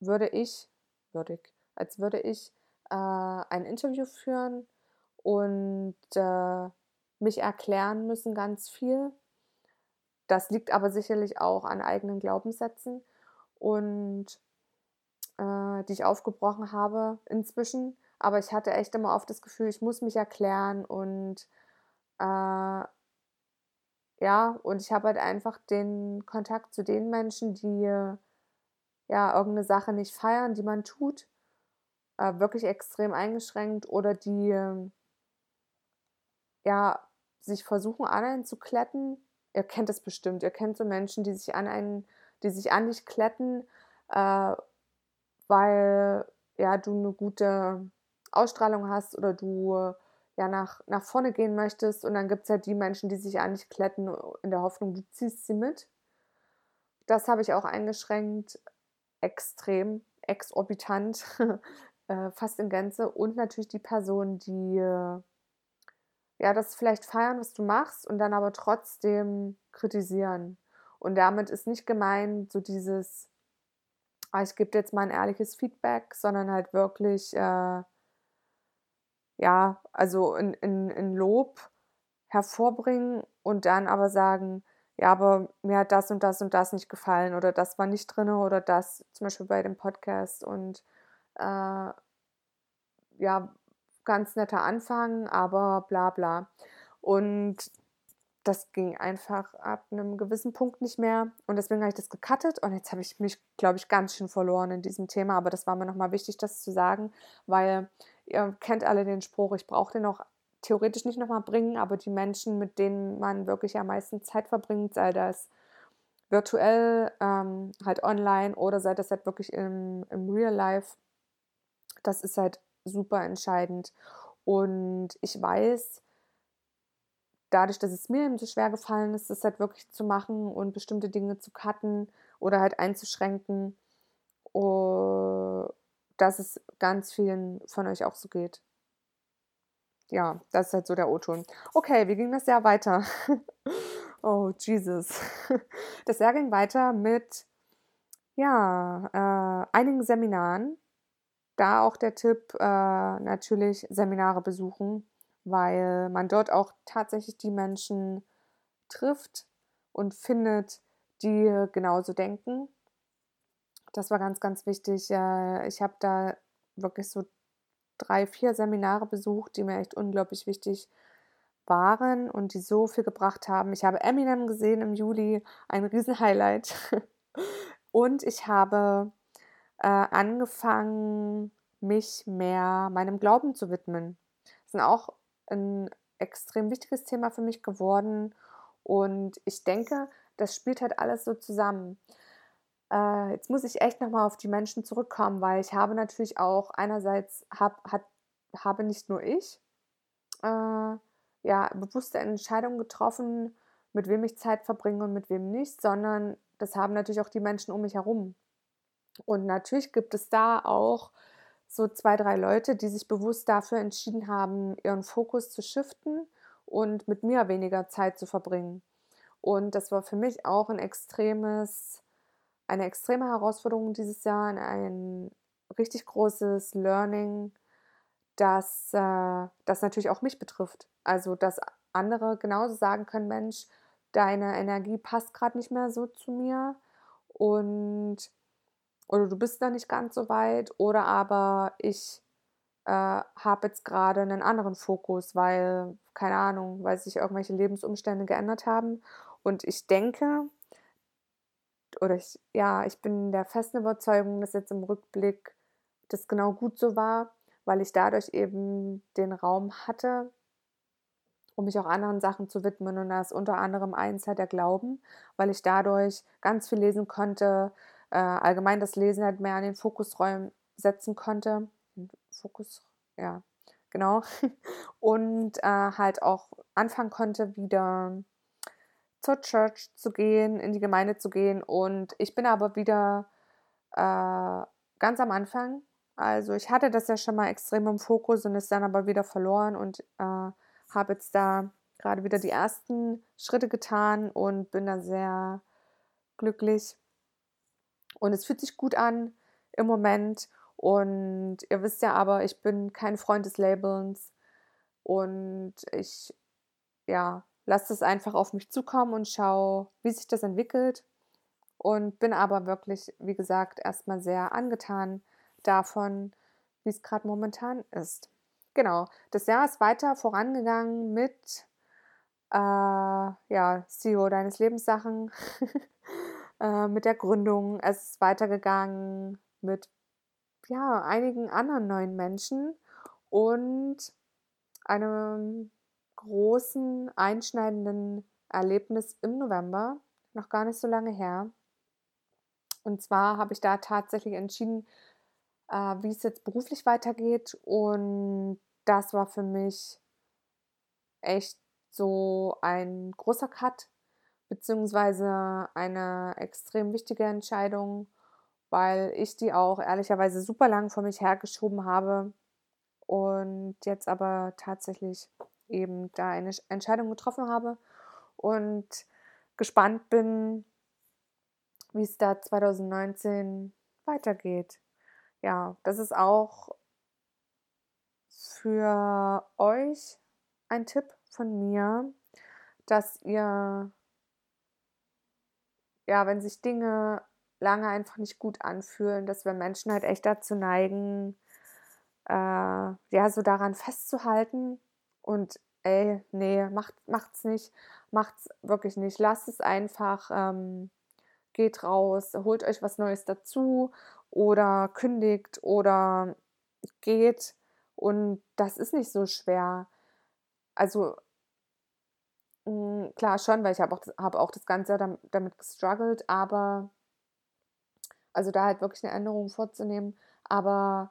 würde ich, würde ich, als würde ich äh, ein Interview führen und äh, mich erklären müssen ganz viel. Das liegt aber sicherlich auch an eigenen Glaubenssätzen und äh, die ich aufgebrochen habe inzwischen aber ich hatte echt immer oft das Gefühl, ich muss mich erklären und äh, ja, und ich habe halt einfach den Kontakt zu den Menschen, die ja irgendeine Sache nicht feiern, die man tut, äh, wirklich extrem eingeschränkt oder die ja sich versuchen an einen zu kletten. Ihr kennt es bestimmt. Ihr kennt so Menschen, die sich an einen, die sich an dich kletten, äh, weil ja du eine gute Ausstrahlung hast oder du ja nach, nach vorne gehen möchtest. Und dann gibt es halt die Menschen, die sich eigentlich kletten in der Hoffnung, du ziehst sie mit. Das habe ich auch eingeschränkt, extrem, exorbitant, äh, fast in Gänze. Und natürlich die Personen, die ja das vielleicht feiern, was du machst, und dann aber trotzdem kritisieren. Und damit ist nicht gemeint so dieses, ah, ich gebe jetzt mal ein ehrliches Feedback, sondern halt wirklich äh, ja, also in, in, in Lob hervorbringen und dann aber sagen, ja, aber mir hat das und das und das nicht gefallen oder das war nicht drin oder das, zum Beispiel bei dem Podcast und äh, ja, ganz netter Anfang, aber bla bla. Und das ging einfach ab einem gewissen Punkt nicht mehr und deswegen habe ich das gecuttet und jetzt habe ich mich, glaube ich, ganz schön verloren in diesem Thema, aber das war mir nochmal wichtig, das zu sagen, weil ihr kennt alle den Spruch, ich brauche den auch theoretisch nicht nochmal bringen, aber die Menschen, mit denen man wirklich am meisten Zeit verbringt, sei das virtuell, ähm, halt online oder sei das halt wirklich im, im Real Life, das ist halt super entscheidend. Und ich weiß, dadurch, dass es mir eben so schwer gefallen ist, das halt wirklich zu machen und bestimmte Dinge zu cutten oder halt einzuschränken, uh, dass es ganz vielen von euch auch so geht. Ja, das ist halt so der O-Ton. Okay, wie ging das Jahr weiter? oh, Jesus. Das Jahr ging weiter mit, ja, äh, einigen Seminaren. Da auch der Tipp, äh, natürlich Seminare besuchen, weil man dort auch tatsächlich die Menschen trifft und findet, die genauso denken das war ganz, ganz wichtig. Äh, ich habe da wirklich so drei, vier Seminare besucht, die mir echt unglaublich wichtig waren und die so viel gebracht haben. Ich habe Eminem gesehen im Juli, ein Riesenhighlight. und ich habe äh, angefangen, mich mehr meinem Glauben zu widmen. Das ist auch ein extrem wichtiges Thema für mich geworden. Und ich denke, das spielt halt alles so zusammen. Äh, jetzt muss ich echt nochmal auf die Menschen zurückkommen, weil ich habe natürlich auch einerseits hab, hat, habe nicht nur ich äh, ja bewusste Entscheidungen getroffen, mit wem ich Zeit verbringe und mit wem nicht, sondern das haben natürlich auch die Menschen um mich herum. Und natürlich gibt es da auch so zwei, drei Leute, die sich bewusst dafür entschieden haben, ihren Fokus zu shiften und mit mir weniger Zeit zu verbringen. Und das war für mich auch ein extremes eine extreme Herausforderung dieses Jahr, ein richtig großes Learning, das, äh, das natürlich auch mich betrifft. Also, dass andere genauso sagen können, Mensch, deine Energie passt gerade nicht mehr so zu mir und oder du bist da nicht ganz so weit oder aber ich äh, habe jetzt gerade einen anderen Fokus, weil, keine Ahnung, weil sich irgendwelche Lebensumstände geändert haben. Und ich denke, oder ich, ja, ich bin der festen Überzeugung, dass jetzt im Rückblick das genau gut so war, weil ich dadurch eben den Raum hatte, um mich auch anderen Sachen zu widmen. Und das unter anderem eins halt der Glauben, weil ich dadurch ganz viel lesen konnte, äh, allgemein das Lesen halt mehr an den Fokusräumen setzen konnte. Fokus, ja, genau. Und äh, halt auch anfangen konnte, wieder zur Church zu gehen, in die Gemeinde zu gehen. Und ich bin aber wieder äh, ganz am Anfang. Also ich hatte das ja schon mal extrem im Fokus und ist dann aber wieder verloren und äh, habe jetzt da gerade wieder die ersten Schritte getan und bin da sehr glücklich. Und es fühlt sich gut an im Moment. Und ihr wisst ja aber, ich bin kein Freund des Labelns. Und ich, ja, lasse es einfach auf mich zukommen und schaue, wie sich das entwickelt. Und bin aber wirklich, wie gesagt, erstmal sehr angetan davon, wie es gerade momentan ist. Genau, das Jahr ist weiter vorangegangen mit äh, ja, CEO deines Lebenssachen, äh, mit der Gründung. Es ist weitergegangen mit ja, einigen anderen neuen Menschen und einem großen, einschneidenden Erlebnis im November, noch gar nicht so lange her. Und zwar habe ich da tatsächlich entschieden, äh, wie es jetzt beruflich weitergeht. Und das war für mich echt so ein großer Cut, beziehungsweise eine extrem wichtige Entscheidung, weil ich die auch ehrlicherweise super lang vor mich hergeschoben habe und jetzt aber tatsächlich eben da eine Entscheidung getroffen habe und gespannt bin, wie es da 2019 weitergeht. Ja, das ist auch für euch ein Tipp von mir, dass ihr, ja, wenn sich Dinge lange einfach nicht gut anfühlen, dass wir Menschen halt echt dazu neigen, äh, ja, so daran festzuhalten und ey, nee, macht, macht's nicht, macht's wirklich nicht. Lasst es einfach, ähm, geht raus, holt euch was Neues dazu oder kündigt oder geht und das ist nicht so schwer. Also mh, hm, klar schon, weil ich habe auch, hab auch das Ganze damit, damit gestruggelt, aber also da halt wirklich eine Änderung vorzunehmen, aber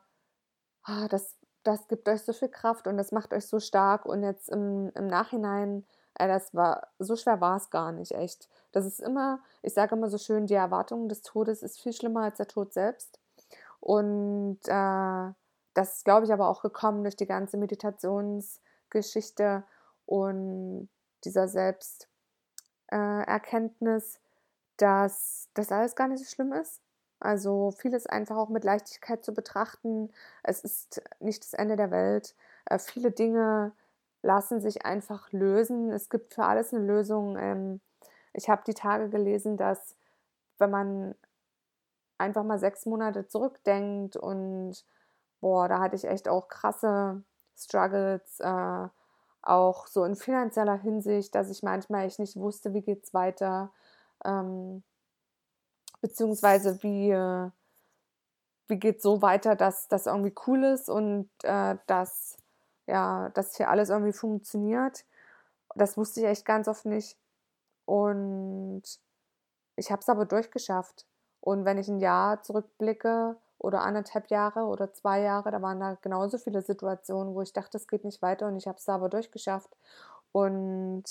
ah, das, das gibt euch so viel Kraft und das macht euch so stark und jetzt im, im Nachhinein, äh, das war, so schwer war es gar nicht, echt. Das ist immer, ich sage immer so schön, die Erwartung des Todes ist viel schlimmer als der Tod selbst. Und äh, das ist, glaube ich, aber auch gekommen durch die ganze Meditationsgeschichte und dieser Selbsterkenntnis, äh, dass das alles gar nicht so schlimm ist. Also vieles einfach auch mit Leichtigkeit zu betrachten. Es ist nicht das Ende der Welt. Äh, viele Dinge lassen sich einfach lösen. Es gibt für alles eine Lösung. Ähm, ich habe die Tage gelesen, dass wenn man einfach mal sechs Monate zurückdenkt und boah, da hatte ich echt auch krasse Struggles, äh, auch so in finanzieller Hinsicht, dass ich manchmal echt nicht wusste, wie geht's weiter, ähm, beziehungsweise wie, äh, wie geht so weiter, dass das irgendwie cool ist und äh, dass, ja, dass hier alles irgendwie funktioniert. Das wusste ich echt ganz oft nicht. Und ich habe es aber durchgeschafft. Und wenn ich ein Jahr zurückblicke oder anderthalb Jahre oder zwei Jahre, da waren da genauso viele Situationen, wo ich dachte, es geht nicht weiter und ich habe es aber durchgeschafft. Und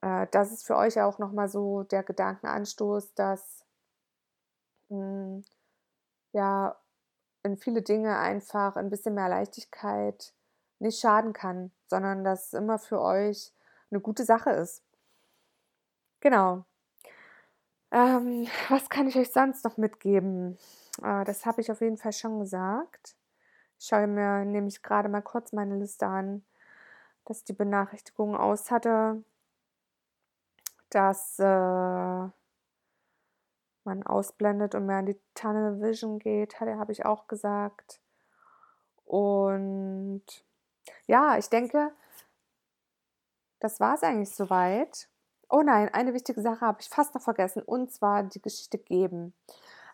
äh, das ist für euch auch nochmal so der Gedankenanstoß, dass mh, ja in viele Dinge einfach ein bisschen mehr Leichtigkeit nicht schaden kann, sondern dass es immer für euch eine gute Sache ist. Genau. Ähm, was kann ich euch sonst noch mitgeben? Äh, das habe ich auf jeden Fall schon gesagt. Ich schaue mir nämlich gerade mal kurz meine Liste an, dass die Benachrichtigung aus hatte, dass äh, man ausblendet und mehr an die Tunnel Vision geht, habe ich auch gesagt. Und ja, ich denke, das war es eigentlich soweit. Oh nein, eine wichtige Sache habe ich fast noch vergessen, und zwar die Geschichte geben.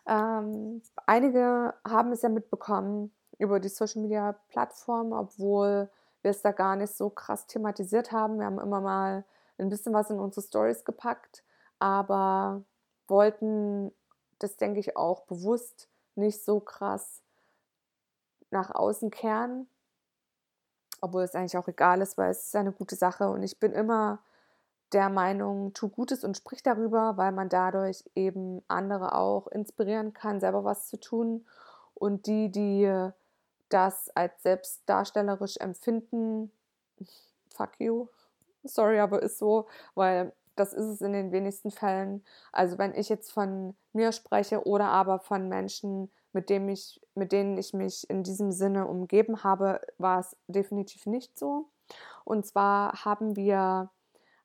Ähm, einige haben es ja mitbekommen über die Social Media Plattform, obwohl wir es da gar nicht so krass thematisiert haben. Wir haben immer mal ein bisschen was in unsere Stories gepackt, aber wollten das, denke ich, auch bewusst nicht so krass nach außen kehren, obwohl es eigentlich auch egal ist, weil es ist eine gute Sache und ich bin immer der Meinung, tu Gutes und sprich darüber, weil man dadurch eben andere auch inspirieren kann, selber was zu tun. Und die, die das als selbstdarstellerisch empfinden, fuck you. Sorry, aber ist so, weil das ist es in den wenigsten Fällen. Also wenn ich jetzt von mir spreche oder aber von Menschen, mit, dem ich, mit denen ich mich in diesem Sinne umgeben habe, war es definitiv nicht so. Und zwar haben wir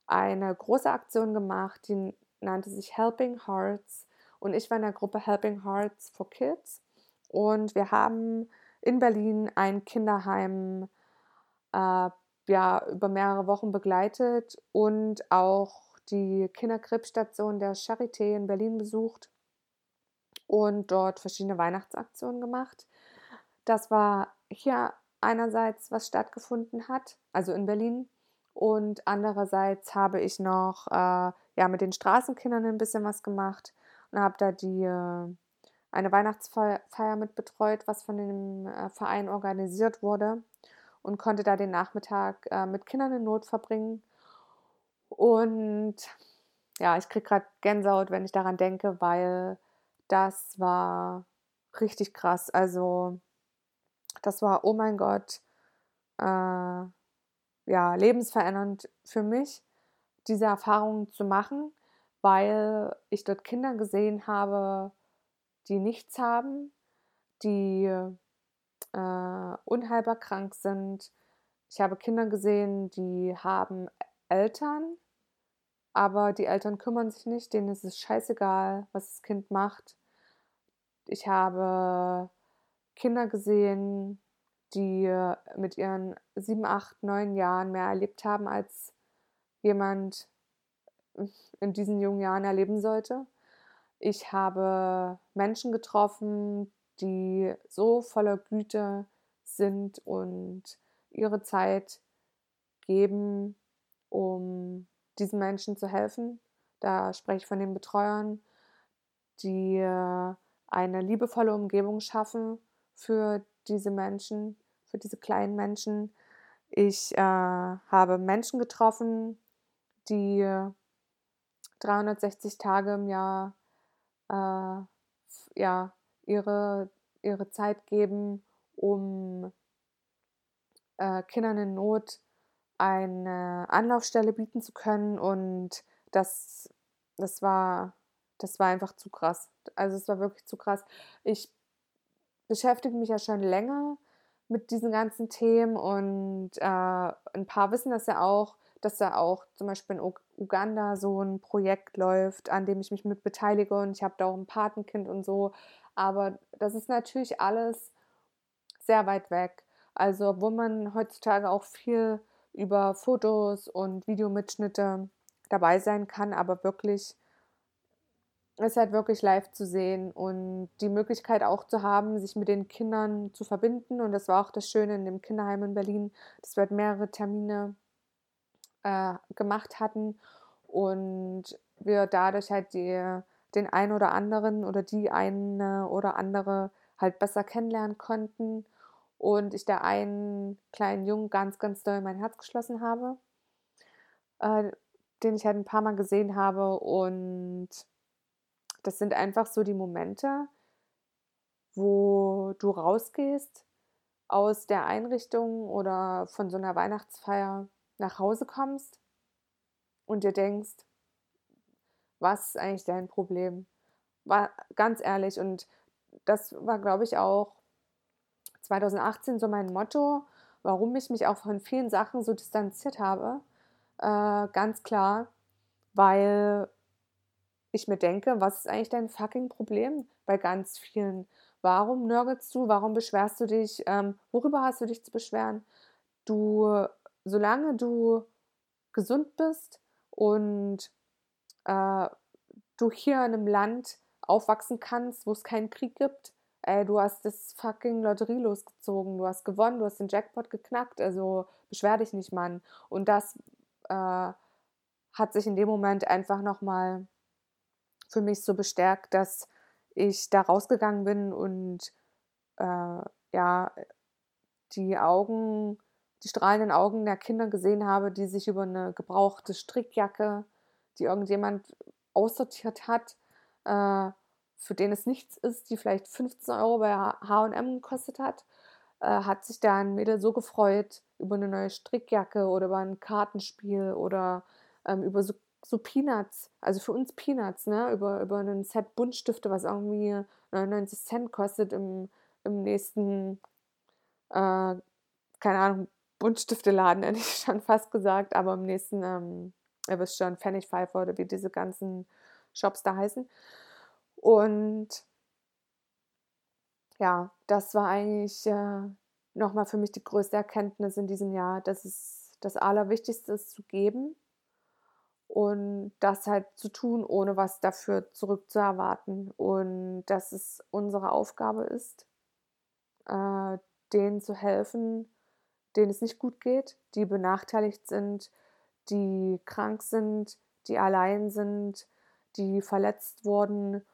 eine große Aktion gemacht, die nannte sich Helping Hearts. Und ich war in der Gruppe Helping Hearts for Kids. Und wir haben in Berlin ein Kinderheim äh, ja, über mehrere Wochen begleitet und auch die Kinderkrebsstation der Charité in Berlin besucht und dort verschiedene Weihnachtsaktionen gemacht. Das war hier einerseits, was stattgefunden hat, also in Berlin, und andererseits habe ich noch äh, ja, mit den Straßenkindern ein bisschen was gemacht und habe da die äh, eine Weihnachtsfeier mit betreut, was von dem äh, Verein organisiert wurde und konnte da den Nachmittag äh, mit Kindern in Not verbringen. Und ja, ich kriege gerade Gänsehaut, wenn ich daran denke, weil das war richtig krass. Also das war, oh mein Gott, äh, ja, lebensverändernd für mich, diese Erfahrung zu machen, weil ich dort Kinder gesehen habe, die nichts haben, die äh, unheilbar krank sind. Ich habe Kinder gesehen, die haben Eltern, aber die Eltern kümmern sich nicht, denen ist es scheißegal, was das Kind macht. Ich habe Kinder gesehen, die mit ihren sieben, acht, neun Jahren mehr erlebt haben, als jemand in diesen jungen Jahren erleben sollte. Ich habe Menschen getroffen, die so voller Güte sind und ihre Zeit geben, um diesen Menschen zu helfen. Da spreche ich von den Betreuern, die eine liebevolle Umgebung schaffen für diese Menschen, für diese kleinen Menschen. Ich äh, habe Menschen getroffen, die 360 Tage im Jahr äh, ja, ihre, ihre Zeit geben, um äh, Kindern in Not eine Anlaufstelle bieten zu können. Und das, das war, das war einfach zu krass. Also es war wirklich zu krass. Ich beschäftige mich ja schon länger mit diesen ganzen Themen und äh, ein paar wissen das ja auch, dass da auch zum Beispiel in Uganda so ein Projekt läuft, an dem ich mich mit beteilige und ich habe da auch ein Patenkind und so. Aber das ist natürlich alles sehr weit weg. Also, obwohl man heutzutage auch viel über Fotos und Videomitschnitte dabei sein kann, aber wirklich ist halt wirklich live zu sehen und die Möglichkeit auch zu haben, sich mit den Kindern zu verbinden. Und das war auch das Schöne in dem Kinderheim in Berlin, dass wir halt mehrere Termine äh, gemacht hatten und wir dadurch halt die, den einen oder anderen oder die eine oder andere halt besser kennenlernen konnten und ich der einen kleinen Jungen ganz, ganz doll mein Herz geschlossen habe, äh, den ich halt ein paar Mal gesehen habe und das sind einfach so die Momente, wo du rausgehst aus der Einrichtung oder von so einer Weihnachtsfeier nach Hause kommst und dir denkst, was ist eigentlich dein Problem? War ganz ehrlich und das war, glaube ich, auch 2018 so mein Motto, warum ich mich auch von vielen Sachen so distanziert habe. Äh, ganz klar, weil ich mir denke, was ist eigentlich dein fucking Problem bei ganz vielen? warum nörgelst du, warum beschwerst du dich, ähm, worüber hast du dich zu beschweren? Du, solange du gesund bist und äh, du hier in einem Land aufwachsen kannst, wo es keinen Krieg gibt, ey, du hast das fucking Lotterie losgezogen, du hast gewonnen, du hast den Jackpot geknackt, also beschwer dich nicht, Mann. Und das äh, hat sich in dem Moment einfach nochmal für mich so bestärkt, dass ich da rausgegangen bin und äh, ja, die Augen, die strahlenden Augen der Kinder gesehen habe, die sich über eine gebrauchte Strickjacke, die irgendjemand aussortiert hat, äh, für den es nichts ist, die vielleicht 15 Euro bei HM gekostet hat, äh, hat sich da ein Mädel so gefreut über eine neue Strickjacke oder über ein Kartenspiel oder ähm, über so, so, Peanuts, also für uns Peanuts, ne? über, über ein Set Buntstifte, was irgendwie 99 Cent kostet im, im nächsten, äh, keine Ahnung, Buntstifteladen, hätte ich schon fast gesagt, aber im nächsten, ähm, ihr wisst schon, Pfennigpfeifer oder wie diese ganzen Shops da heißen. Und ja, das war eigentlich äh, nochmal für mich die größte Erkenntnis in diesem Jahr, dass es das Allerwichtigste ist, zu geben und das halt zu tun, ohne was dafür zurückzuerwarten. Und dass es unsere Aufgabe ist, äh, denen zu helfen, denen es nicht gut geht, die benachteiligt sind, die krank sind, die allein sind, die verletzt wurden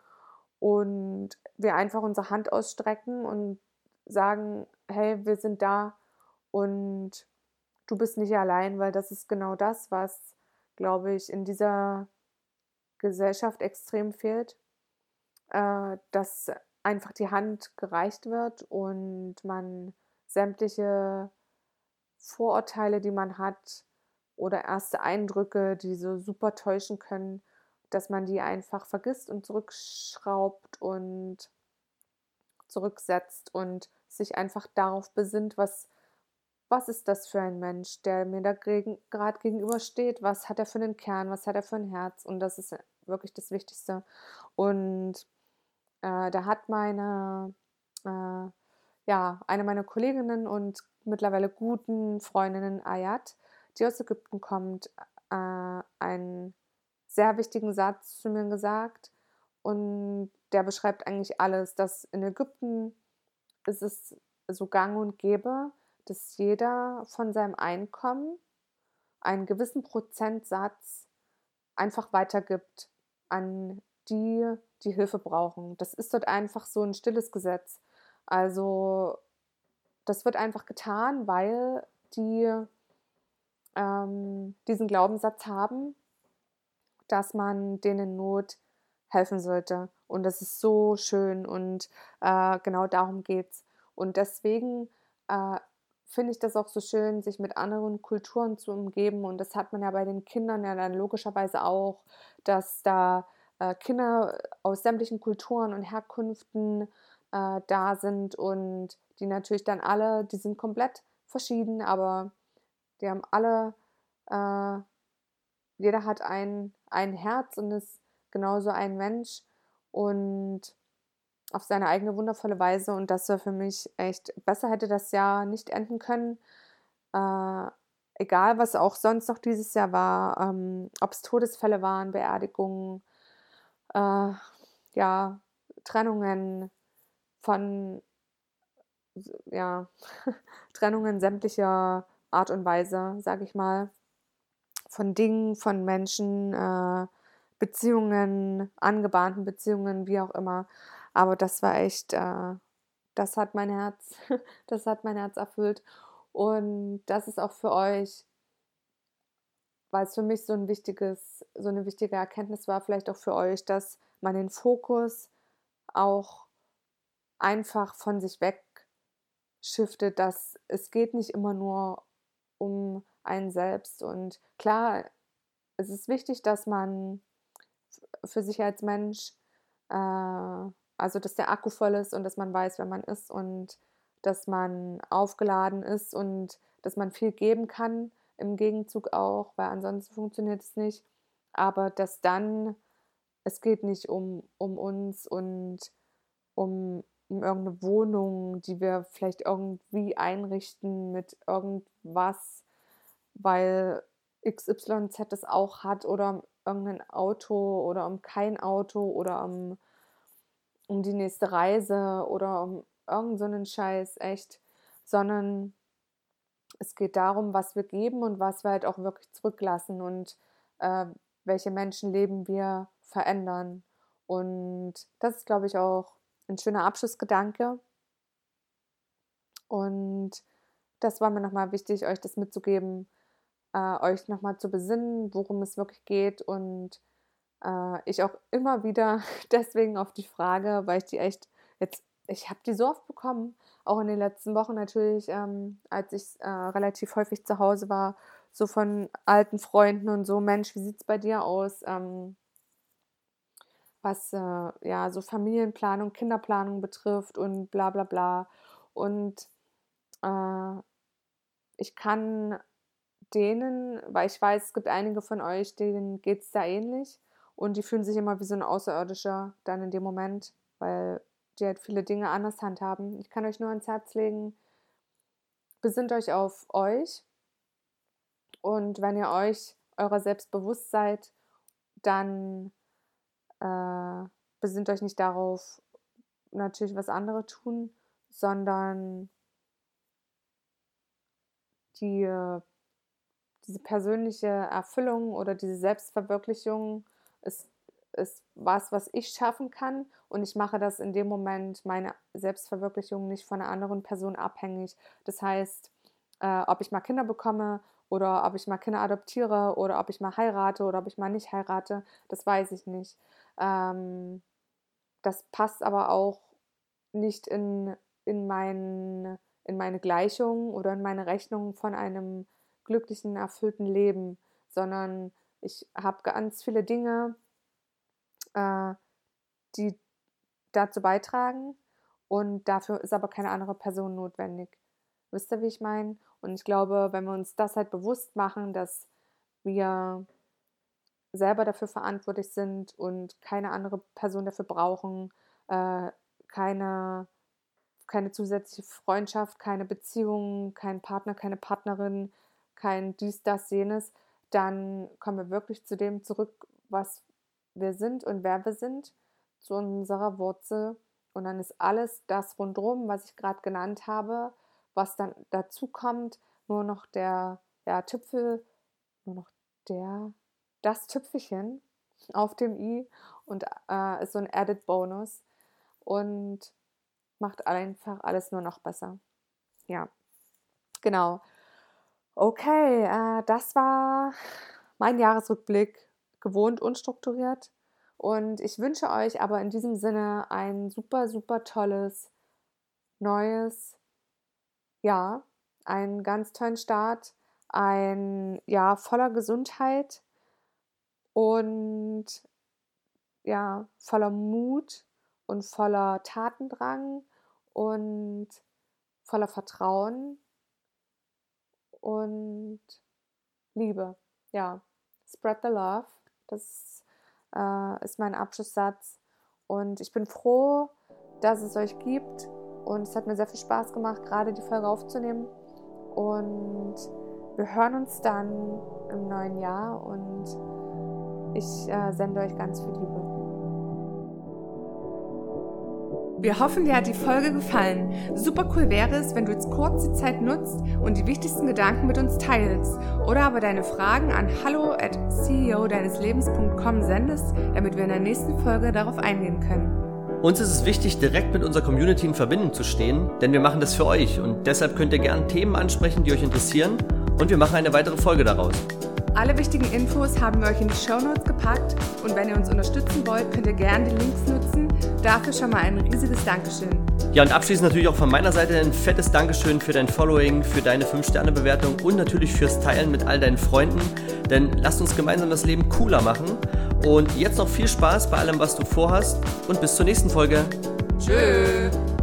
und wir einfach unsere Hand ausstrecken und sagen, hey, wir sind da und du bist nicht allein, weil das ist genau das, was, glaube ich, in dieser Gesellschaft extrem fehlt, äh, dass einfach die Hand gereicht wird und man sämtliche Vorurteile, die man hat oder erste Eindrücke, die so super täuschen können, dass man die einfach vergisst und zurückschraubt und zurücksetzt und sich einfach darauf besinnt, was, was ist das für ein Mensch, der mir da gerade gegenübersteht, was hat er für einen Kern, was hat er für ein Herz? Und das ist wirklich das Wichtigste. Und äh, da hat meine, äh, ja, eine meiner Kolleginnen und mittlerweile guten Freundinnen Ayat, die aus Ägypten kommt, äh, ein sehr wichtigen Satz zu mir gesagt und der beschreibt eigentlich alles, dass in Ägypten ist es so gang und gäbe, dass jeder von seinem Einkommen einen gewissen Prozentsatz einfach weitergibt an die, die Hilfe brauchen. Das ist dort einfach so ein stilles Gesetz. Also das wird einfach getan, weil die ähm, diesen Glaubenssatz haben, dass man denen in Not helfen sollte. Und das ist so schön und äh, genau darum geht es. Und deswegen äh, finde ich das auch so schön, sich mit anderen Kulturen zu umgeben. Und das hat man ja bei den Kindern ja dann logischerweise auch, dass da äh, Kinder aus sämtlichen Kulturen und Herkünften äh, da sind und die natürlich dann alle, die sind komplett verschieden, aber die haben alle äh, jeder hat ein, ein Herz und ist genauso ein Mensch und auf seine eigene wundervolle Weise. Und das war für mich echt, besser hätte das Jahr nicht enden können. Äh, egal, was auch sonst noch dieses Jahr war, ähm, ob es Todesfälle waren, Beerdigungen, äh, ja, Trennungen von, ja, Trennungen sämtlicher Art und Weise, sage ich mal von Dingen, von Menschen, äh, Beziehungen, angebahnten Beziehungen, wie auch immer. Aber das war echt, äh, das hat mein Herz, das hat mein Herz erfüllt. Und das ist auch für euch, weil es für mich so ein wichtiges, so eine wichtige Erkenntnis war, vielleicht auch für euch, dass man den Fokus auch einfach von sich weg shiftet, dass es geht nicht immer nur um einen selbst. Und klar, es ist wichtig, dass man für sich als Mensch, äh, also dass der Akku voll ist und dass man weiß, wer man ist und dass man aufgeladen ist und dass man viel geben kann im Gegenzug auch, weil ansonsten funktioniert es nicht. Aber dass dann, es geht nicht um, um uns und um um irgendeine Wohnung, die wir vielleicht irgendwie einrichten mit irgendwas, weil XYZ es auch hat oder um irgendein Auto oder um kein Auto oder um, um die nächste Reise oder um irgendeinen so Scheiß, echt, sondern es geht darum, was wir geben und was wir halt auch wirklich zurücklassen und äh, welche Menschenleben wir verändern. Und das ist, glaube ich, auch ein schöner Abschlussgedanke. Und das war mir nochmal wichtig, euch das mitzugeben, äh, euch nochmal zu besinnen, worum es wirklich geht. Und äh, ich auch immer wieder deswegen auf die Frage, weil ich die echt jetzt, ich habe die so oft bekommen, auch in den letzten Wochen natürlich, ähm, als ich äh, relativ häufig zu Hause war, so von alten Freunden und so, Mensch, wie sieht es bei dir aus? Ähm, was äh, ja so Familienplanung, Kinderplanung betrifft und bla bla bla. Und äh, ich kann denen, weil ich weiß, es gibt einige von euch, denen geht es da ähnlich und die fühlen sich immer wie so ein Außerirdischer dann in dem Moment, weil die halt viele Dinge anders handhaben. Ich kann euch nur ans Herz legen, besinnt euch auf euch und wenn ihr euch eurer selbst bewusst seid, dann äh, besinnt euch nicht darauf, natürlich was andere tun, sondern die, diese persönliche Erfüllung oder diese Selbstverwirklichung ist, ist was, was ich schaffen kann und ich mache das in dem Moment, meine Selbstverwirklichung nicht von einer anderen Person abhängig. Das heißt, äh, ob ich mal Kinder bekomme oder ob ich mal Kinder adoptiere oder ob ich mal heirate oder ob ich mal nicht heirate, das weiß ich nicht. Ähm, das passt aber auch nicht in, in, mein, in meine Gleichung oder in meine Rechnung von einem glücklichen, erfüllten Leben, sondern ich habe ganz viele Dinge, äh, die dazu beitragen und dafür ist aber keine andere Person notwendig. Wisst ihr, wie ich meine? Und ich glaube, wenn wir uns das halt bewusst machen, dass wir selber dafür verantwortlich sind und keine andere Person dafür brauchen, äh, keine, keine zusätzliche Freundschaft, keine Beziehung, kein Partner, keine Partnerin, kein dies, das, jenes, dann kommen wir wirklich zu dem zurück, was wir sind und wer wir sind, zu unserer Wurzel. Und dann ist alles das rundherum, was ich gerade genannt habe, was dann dazu kommt, nur noch der ja, Tüpfel, nur noch der das Tüpfelchen auf dem i und äh, ist so ein Added Bonus und macht einfach alles nur noch besser. Ja, genau. Okay, äh, das war mein Jahresrückblick, gewohnt unstrukturiert. Und ich wünsche euch aber in diesem Sinne ein super, super tolles, neues Jahr, einen ganz tollen Start, ein Jahr voller Gesundheit, und ja, voller Mut und voller Tatendrang und voller Vertrauen und Liebe. Ja, spread the love. Das äh, ist mein Abschlusssatz. Und ich bin froh, dass es euch gibt. Und es hat mir sehr viel Spaß gemacht, gerade die Folge aufzunehmen. Und wir hören uns dann im neuen Jahr und ich äh, sende euch ganz viel Liebe. Wir hoffen, dir hat die Folge gefallen. Super cool wäre es, wenn du jetzt kurz die Zeit nutzt und die wichtigsten Gedanken mit uns teilst oder aber deine Fragen an hallo at ceo sendest, damit wir in der nächsten Folge darauf eingehen können. Uns ist es wichtig, direkt mit unserer Community in Verbindung zu stehen, denn wir machen das für euch und deshalb könnt ihr gerne Themen ansprechen, die euch interessieren und wir machen eine weitere Folge daraus. Alle wichtigen Infos haben wir euch in die Show Notes gepackt und wenn ihr uns unterstützen wollt, könnt ihr gerne die Links nutzen. Dafür schon mal ein riesiges Dankeschön. Ja, und abschließend natürlich auch von meiner Seite ein fettes Dankeschön für dein Following, für deine 5-Sterne-Bewertung und natürlich fürs Teilen mit all deinen Freunden. Denn lasst uns gemeinsam das Leben cooler machen. Und jetzt noch viel Spaß bei allem, was du vorhast und bis zur nächsten Folge. Tschüss.